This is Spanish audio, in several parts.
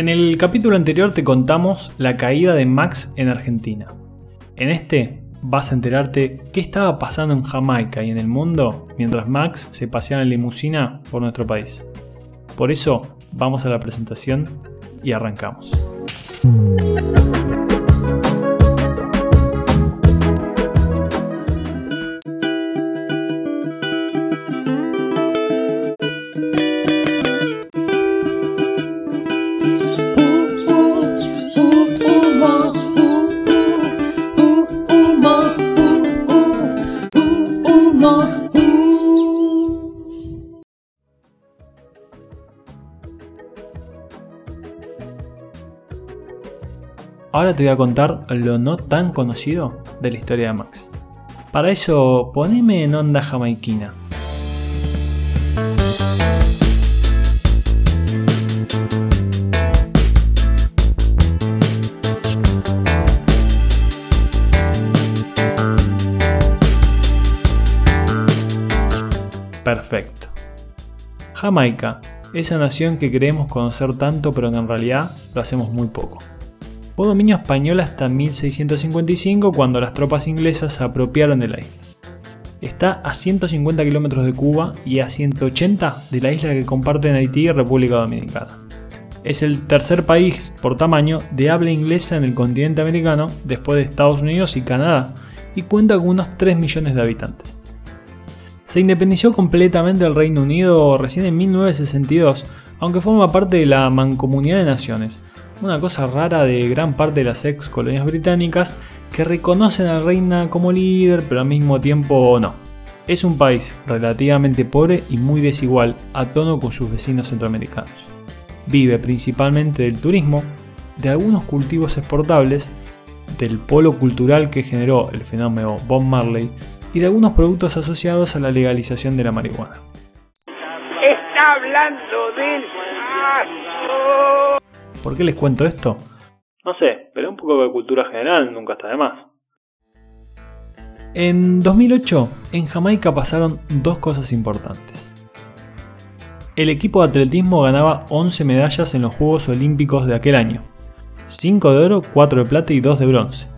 En el capítulo anterior te contamos la caída de Max en Argentina. En este vas a enterarte qué estaba pasando en Jamaica y en el mundo mientras Max se paseaba en limusina por nuestro país. Por eso, vamos a la presentación y arrancamos. Ahora te voy a contar lo no tan conocido de la historia de Max. Para eso, poneme en onda jamaiquina. Perfecto. Jamaica, esa nación que creemos conocer tanto pero que en realidad lo hacemos muy poco. Fue dominio español hasta 1655 cuando las tropas inglesas se apropiaron de la isla. Está a 150 kilómetros de Cuba y a 180 de la isla que comparten Haití y República Dominicana. Es el tercer país por tamaño de habla inglesa en el continente americano después de Estados Unidos y Canadá y cuenta con unos 3 millones de habitantes. Se independizó completamente del Reino Unido recién en 1962, aunque forma parte de la Mancomunidad de Naciones, una cosa rara de gran parte de las ex colonias británicas que reconocen a la reina como líder, pero al mismo tiempo no. Es un país relativamente pobre y muy desigual a tono con sus vecinos centroamericanos. Vive principalmente del turismo, de algunos cultivos exportables, del polo cultural que generó el fenómeno Bob Marley y de algunos productos asociados a la legalización de la marihuana. Está hablando ¿Por qué les cuento esto? No sé, pero un poco de cultura general nunca está de más. En 2008, en Jamaica pasaron dos cosas importantes. El equipo de atletismo ganaba 11 medallas en los Juegos Olímpicos de aquel año. 5 de oro, 4 de plata y 2 de bronce.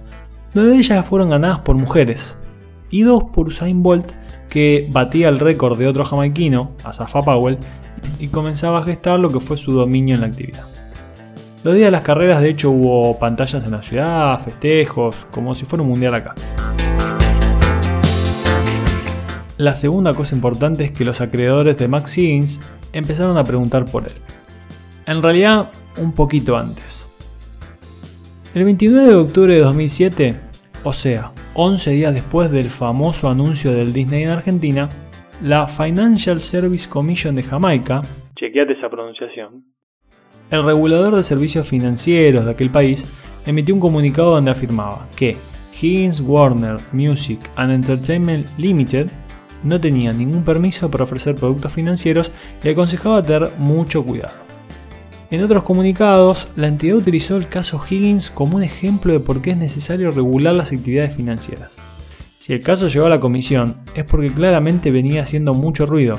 9 de ellas fueron ganadas por mujeres y 2 por Usain Bolt que batía el récord de otro jamaiquino, Asafa Powell, y comenzaba a gestar lo que fue su dominio en la actividad. Los días de las carreras de hecho hubo pantallas en la ciudad, festejos, como si fuera un mundial acá. La segunda cosa importante es que los acreedores de Max Higgins empezaron a preguntar por él. En realidad, un poquito antes. El 29 de octubre de 2007, o sea, 11 días después del famoso anuncio del Disney en Argentina, la Financial Service Commission de Jamaica, chequeate esa pronunciación, el regulador de servicios financieros de aquel país emitió un comunicado donde afirmaba que Higgins Warner Music and Entertainment Limited no tenía ningún permiso para ofrecer productos financieros y aconsejaba tener mucho cuidado. En otros comunicados, la entidad utilizó el caso Higgins como un ejemplo de por qué es necesario regular las actividades financieras. Si el caso llegó a la comisión, es porque claramente venía haciendo mucho ruido.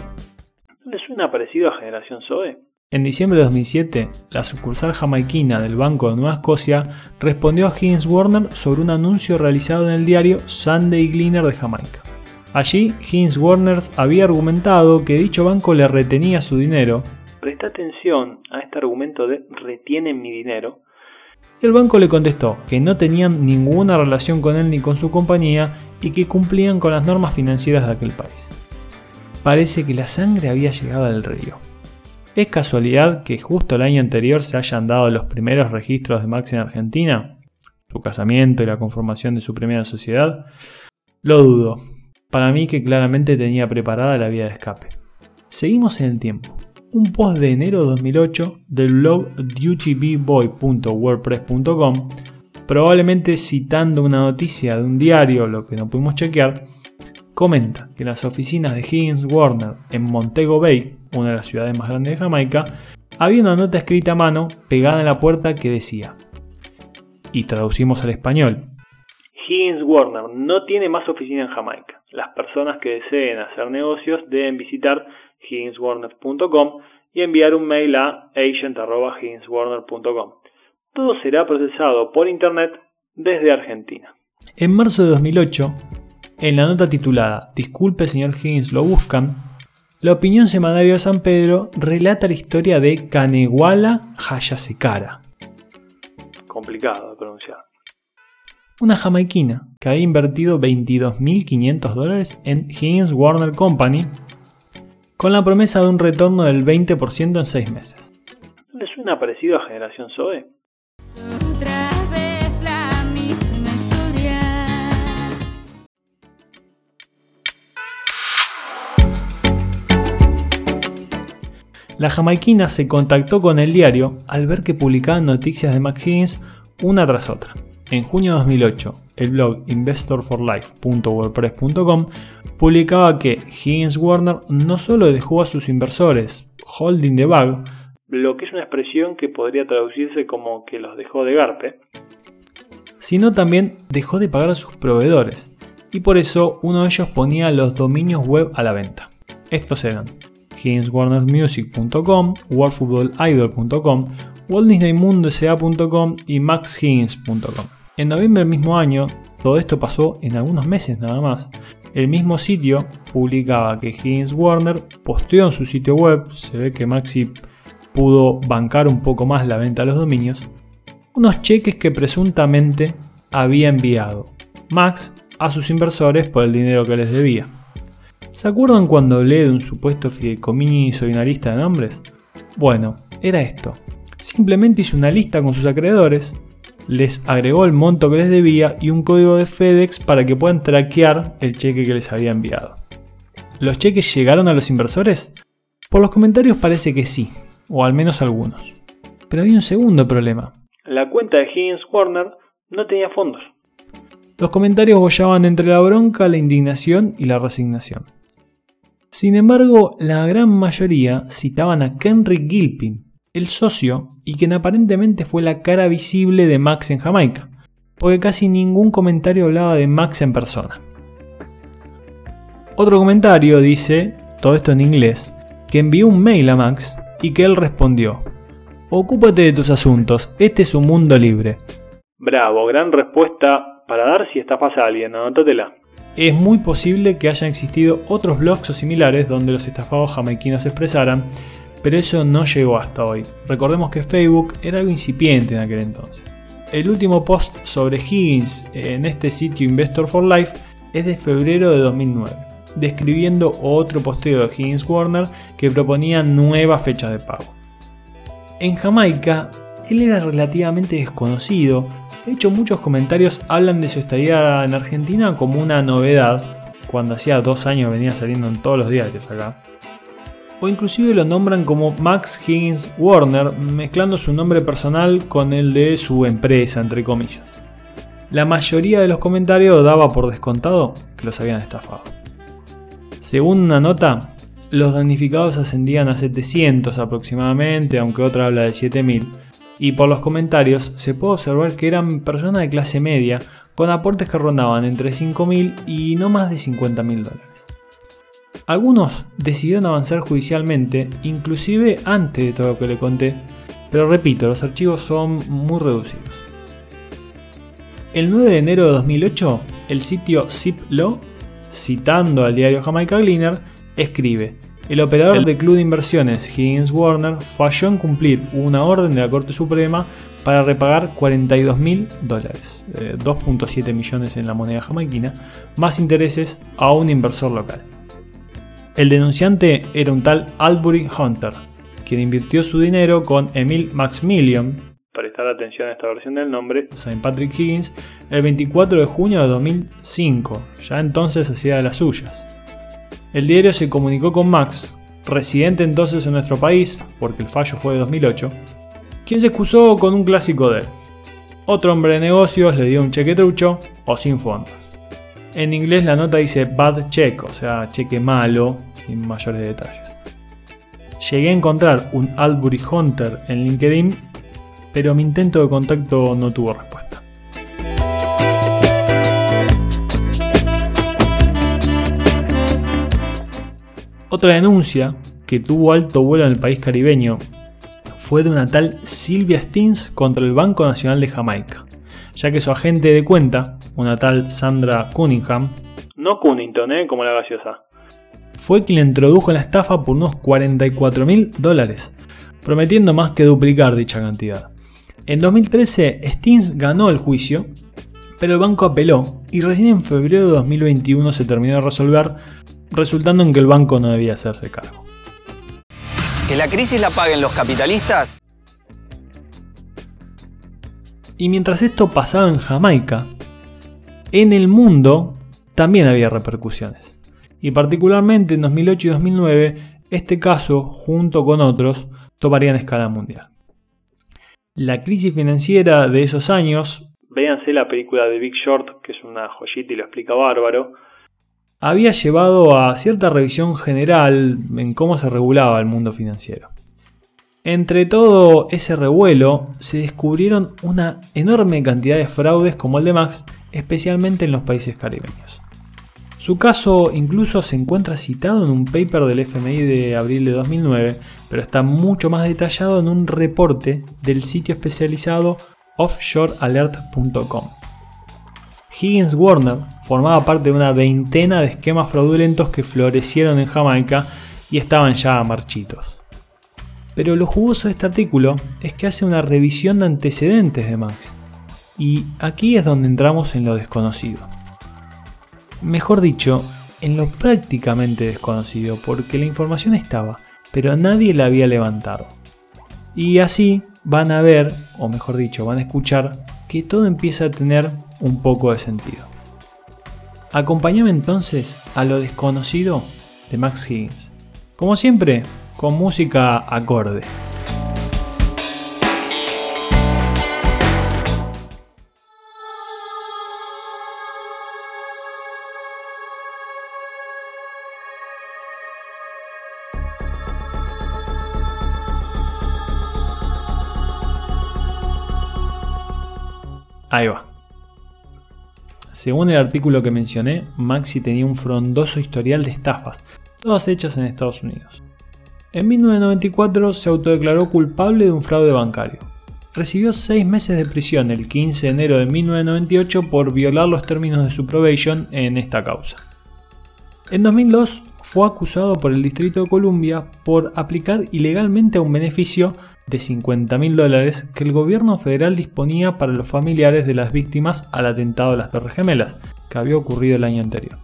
¿No suena parecido a Generación Zoe? En diciembre de 2007, la sucursal jamaiquina del Banco de Nueva Escocia respondió a Higgins Warner sobre un anuncio realizado en el diario Sunday Gleaner de Jamaica. Allí, Higgins Warner había argumentado que dicho banco le retenía su dinero. Presta atención a este argumento de retienen mi dinero. El banco le contestó que no tenían ninguna relación con él ni con su compañía y que cumplían con las normas financieras de aquel país. Parece que la sangre había llegado al río. ¿Es casualidad que justo el año anterior se hayan dado los primeros registros de Max en Argentina? ¿Su casamiento y la conformación de su primera sociedad? Lo dudo. Para mí que claramente tenía preparada la vía de escape. Seguimos en el tiempo. Un post de enero de 2008 del blog dutybboy.wordpress.com, probablemente citando una noticia de un diario, lo que no pudimos chequear, comenta que las oficinas de Higgins Warner en Montego Bay, una de las ciudades más grandes de Jamaica, había una nota escrita a mano pegada en la puerta que decía, y traducimos al español, Higgins Warner no tiene más oficina en Jamaica. Las personas que deseen hacer negocios deben visitar higginswarner.com y enviar un mail a agent.higginswarner.com. Todo será procesado por Internet desde Argentina. En marzo de 2008, en la nota titulada Disculpe señor Higgins, lo buscan, la opinión semanario de San Pedro relata la historia de Caneguala Hayasekara. Complicado de pronunciar. Una jamaiquina que había invertido 22.500 dólares en Higgins Warner Company con la promesa de un retorno del 20% en 6 meses. ¿Le suena parecido a Generación Zoe? La jamaiquina se contactó con el diario al ver que publicaban noticias de McHiggins una tras otra. En junio de 2008, el blog investorforlife.wordpress.com publicaba que Higgins Warner no solo dejó a sus inversores holding the bag, lo que es una expresión que podría traducirse como que los dejó de garpe, sino también dejó de pagar a sus proveedores, y por eso uno de ellos ponía los dominios web a la venta. Estos eran higginswarnermusic.com, worldfootballidol.com, waltdisneymundosa.com y maxhiggins.com. En noviembre del mismo año, todo esto pasó en algunos meses nada más. El mismo sitio publicaba que Higgins Warner posteó en su sitio web, se ve que Maxi pudo bancar un poco más la venta de los dominios, unos cheques que presuntamente había enviado Max a sus inversores por el dinero que les debía. ¿Se acuerdan cuando hablé de un supuesto fideicomiso y una lista de nombres? Bueno, era esto. Simplemente hizo una lista con sus acreedores, les agregó el monto que les debía y un código de FedEx para que puedan traquear el cheque que les había enviado. ¿Los cheques llegaron a los inversores? Por los comentarios parece que sí, o al menos algunos. Pero había un segundo problema. La cuenta de Higgins Warner no tenía fondos. Los comentarios bollaban entre la bronca, la indignación y la resignación. Sin embargo, la gran mayoría citaban a Kenrick Gilpin, el socio y quien aparentemente fue la cara visible de Max en Jamaica, porque casi ningún comentario hablaba de Max en persona. Otro comentario dice, todo esto en inglés, que envió un mail a Max y que él respondió, Ocúpate de tus asuntos, este es un mundo libre. Bravo, gran respuesta para dar si estafas a alguien, anótatela. Es muy posible que hayan existido otros blogs o similares donde los estafados jamaiquinos se expresaran, pero eso no llegó hasta hoy. Recordemos que Facebook era algo incipiente en aquel entonces. El último post sobre Higgins en este sitio Investor for Life es de febrero de 2009, describiendo otro posteo de Higgins Warner que proponía nuevas fechas de pago. En Jamaica, él era relativamente desconocido, de hecho muchos comentarios hablan de su estadía en Argentina como una novedad, cuando hacía dos años venía saliendo en todos los diarios acá o inclusive lo nombran como Max Higgins Warner, mezclando su nombre personal con el de su empresa, entre comillas. La mayoría de los comentarios daba por descontado que los habían estafado. Según una nota, los damnificados ascendían a 700 aproximadamente, aunque otra habla de 7000, y por los comentarios se puede observar que eran personas de clase media con aportes que rondaban entre 5.000 y no más de 50.000 dólares. Algunos decidieron avanzar judicialmente, inclusive antes de todo lo que le conté, pero repito, los archivos son muy reducidos. El 9 de enero de 2008, el sitio ZipLaw, citando al diario Jamaica Gleaner, escribe: El operador de club de inversiones Higgins Warner falló en cumplir una orden de la Corte Suprema para repagar 42 mil dólares, 2.7 eh, millones en la moneda jamaiquina, más intereses a un inversor local. El denunciante era un tal Albury Hunter, quien invirtió su dinero con Emil Maximilian, prestar atención a esta versión del nombre, St. Patrick Higgins, el 24 de junio de 2005, ya entonces hacía de las suyas. El diario se comunicó con Max, residente entonces en nuestro país, porque el fallo fue de 2008, quien se excusó con un clásico de él. Otro hombre de negocios le dio un cheque trucho o sin fondos. En inglés la nota dice bad check, o sea, cheque malo, sin mayores detalles. Llegué a encontrar un Albury Hunter en LinkedIn, pero mi intento de contacto no tuvo respuesta. Otra denuncia que tuvo alto vuelo en el país caribeño fue de una tal Silvia Stins contra el Banco Nacional de Jamaica, ya que su agente de cuenta, una tal Sandra Cunningham, no Cunnington, ¿eh? como la gaseosa, fue quien le introdujo en la estafa por unos 44 mil dólares, prometiendo más que duplicar dicha cantidad. En 2013, Stins ganó el juicio, pero el banco apeló y recién en febrero de 2021 se terminó de resolver, resultando en que el banco no debía hacerse cargo. ¿Que la crisis la paguen los capitalistas? Y mientras esto pasaba en Jamaica, en el mundo también había repercusiones. Y particularmente en 2008 y 2009, este caso, junto con otros, tomarían escala mundial. La crisis financiera de esos años, véanse la película de Big Short, que es una joyita y lo explica bárbaro, había llevado a cierta revisión general en cómo se regulaba el mundo financiero. Entre todo ese revuelo se descubrieron una enorme cantidad de fraudes como el de Max, especialmente en los países caribeños. Su caso incluso se encuentra citado en un paper del FMI de abril de 2009, pero está mucho más detallado en un reporte del sitio especializado offshorealert.com. Higgins Warner formaba parte de una veintena de esquemas fraudulentos que florecieron en Jamaica y estaban ya marchitos. Pero lo jugoso de este artículo es que hace una revisión de antecedentes de Max. Y aquí es donde entramos en lo desconocido mejor dicho, en lo prácticamente desconocido, porque la información estaba, pero nadie la había levantado. Y así van a ver, o mejor dicho, van a escuchar, que todo empieza a tener un poco de sentido. Acompáñame entonces a lo desconocido de Max Higgins. Como siempre, con música acorde. Ahí va. Según el artículo que mencioné, Maxi tenía un frondoso historial de estafas, todas hechas en Estados Unidos. En 1994 se autodeclaró culpable de un fraude bancario. Recibió seis meses de prisión el 15 de enero de 1998 por violar los términos de su probation en esta causa. En 2002 fue acusado por el Distrito de Columbia por aplicar ilegalmente a un beneficio de 50 mil dólares que el gobierno federal disponía para los familiares de las víctimas al atentado de las Torres Gemelas, que había ocurrido el año anterior.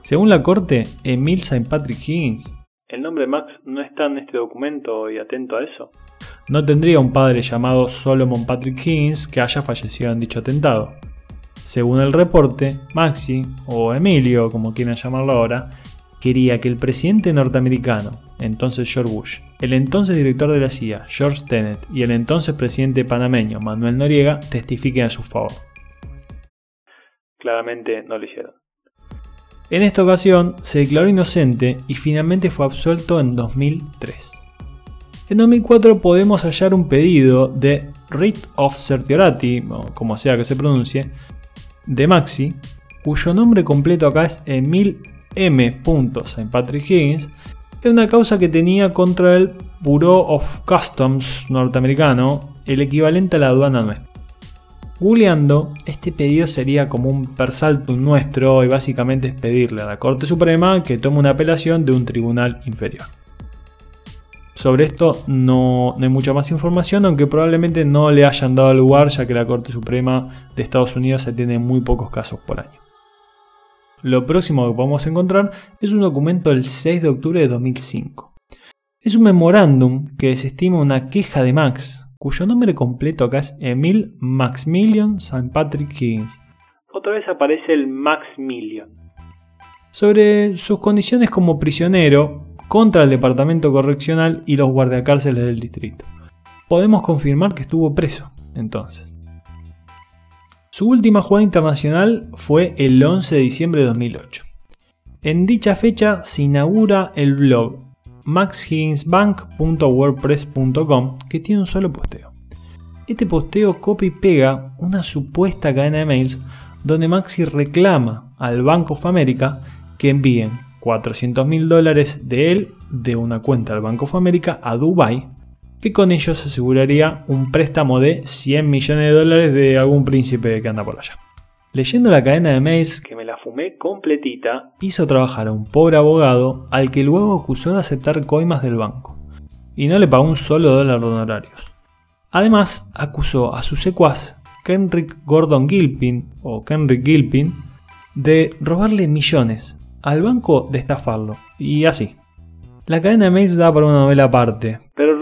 Según la corte, Emil St. Patrick Higgins, el nombre de Max no está en este documento y atento a eso, no tendría un padre llamado Solomon Patrick Higgins que haya fallecido en dicho atentado. Según el reporte, Maxi, o Emilio como quieran llamarlo ahora, quería que el presidente norteamericano, entonces George Bush, el entonces director de la CIA, George Tenet, y el entonces presidente panameño, Manuel Noriega, testifiquen a su favor. Claramente no lo hicieron. En esta ocasión se declaró inocente y finalmente fue absuelto en 2003. En 2004 podemos hallar un pedido de Writ of Certiorari, o como sea que se pronuncie, de Maxi, cuyo nombre completo acá es Emil M. St. Patrick Higgins, es una causa que tenía contra el Bureau of Customs norteamericano, el equivalente a la aduana nuestra. Googleando, este pedido sería como un persaltum nuestro y básicamente es pedirle a la Corte Suprema que tome una apelación de un tribunal inferior. Sobre esto no, no, hay mucha más información, aunque probablemente no le hayan dado lugar ya que la Corte Suprema de Estados Unidos se tiene muy pocos casos por año. Lo próximo que podemos encontrar es un documento del 6 de octubre de 2005. Es un memorándum que desestima una queja de Max, cuyo nombre completo acá es Emil Maximilian St. Patrick Higgins. Otra vez aparece el Maximilian. Sobre sus condiciones como prisionero contra el departamento correccional y los guardiacárceles del distrito. Podemos confirmar que estuvo preso entonces. Su última jugada internacional fue el 11 de diciembre de 2008. En dicha fecha se inaugura el blog maxhigginsbank.wordpress.com que tiene un solo posteo. Este posteo copia y pega una supuesta cadena de mails donde Maxi reclama al Bank of America que envíen 400 mil dólares de él de una cuenta del Banco of America a Dubai, que con ellos aseguraría un préstamo de 100 millones de dólares de algún príncipe que anda por allá. Leyendo la cadena de mails, que me la fumé completita, hizo trabajar a un pobre abogado al que luego acusó de aceptar coimas del banco, y no le pagó un solo dólar de honorarios. Además, acusó a su secuaz, Kenrick Gordon Gilpin, o Kenrick Gilpin, de robarle millones, al banco de estafarlo, y así. La cadena de mails da para una novela aparte, pero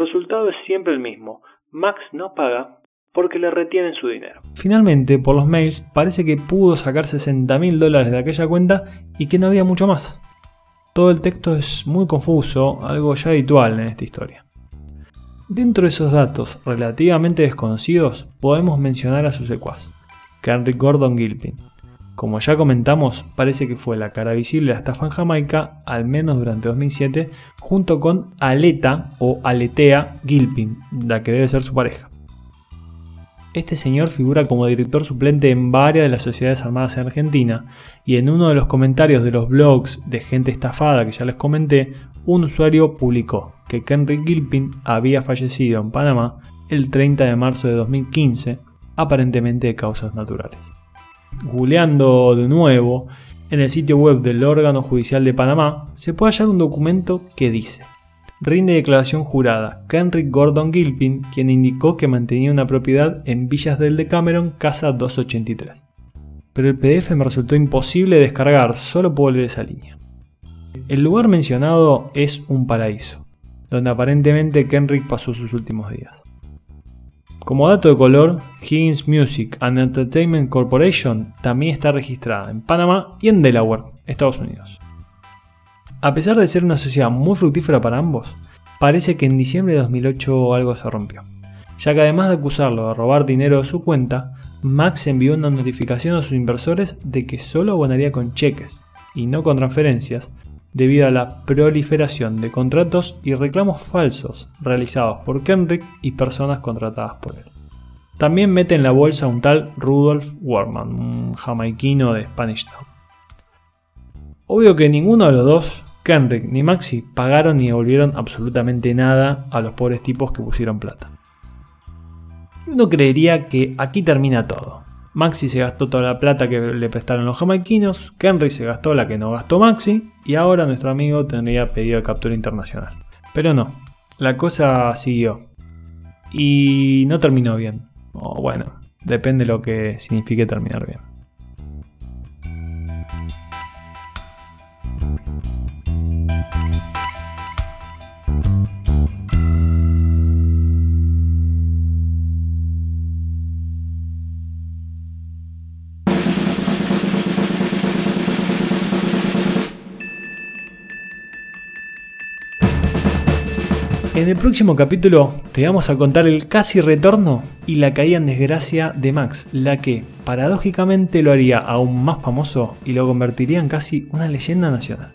es siempre el mismo. Max no paga porque le retienen su dinero. Finalmente, por los mails, parece que pudo sacar 60 mil dólares de aquella cuenta y que no había mucho más. Todo el texto es muy confuso, algo ya habitual en esta historia. Dentro de esos datos relativamente desconocidos, podemos mencionar a su secuaz, Henry Gordon Gilpin. Como ya comentamos, parece que fue la cara visible de la estafa en Jamaica, al menos durante 2007, junto con Aleta o Aletea Gilpin, la que debe ser su pareja. Este señor figura como director suplente en varias de las sociedades armadas en Argentina, y en uno de los comentarios de los blogs de gente estafada que ya les comenté, un usuario publicó que Henry Gilpin había fallecido en Panamá el 30 de marzo de 2015, aparentemente de causas naturales. Googleando de nuevo, en el sitio web del órgano judicial de Panamá se puede hallar un documento que dice rinde declaración jurada Kenrick Gordon Gilpin, quien indicó que mantenía una propiedad en Villas del Decameron, casa 283. Pero el PDF me resultó imposible de descargar, solo puedo leer esa línea. El lugar mencionado es un paraíso, donde aparentemente Kenrick pasó sus últimos días. Como dato de color, Higgins Music and Entertainment Corporation también está registrada en Panamá y en Delaware, Estados Unidos. A pesar de ser una sociedad muy fructífera para ambos, parece que en diciembre de 2008 algo se rompió, ya que además de acusarlo de robar dinero de su cuenta, Max envió una notificación a sus inversores de que solo abonaría con cheques y no con transferencias, debido a la proliferación de contratos y reclamos falsos realizados por Kenrick y personas contratadas por él. También mete en la bolsa un tal Rudolf Warman, un jamaiquino de Spanish Town. Obvio que ninguno de los dos Kenrick ni Maxi pagaron ni devolvieron absolutamente nada a los pobres tipos que pusieron plata. Uno creería que aquí termina todo. Maxi se gastó toda la plata que le prestaron los jamaiquinos, Kenrick se gastó la que no gastó Maxi y ahora nuestro amigo tendría pedido de captura internacional. Pero no, la cosa siguió. Y no terminó bien. O bueno, depende de lo que signifique terminar bien. En el próximo capítulo te vamos a contar el casi retorno y la caída en desgracia de Max, la que paradójicamente lo haría aún más famoso y lo convertiría en casi una leyenda nacional.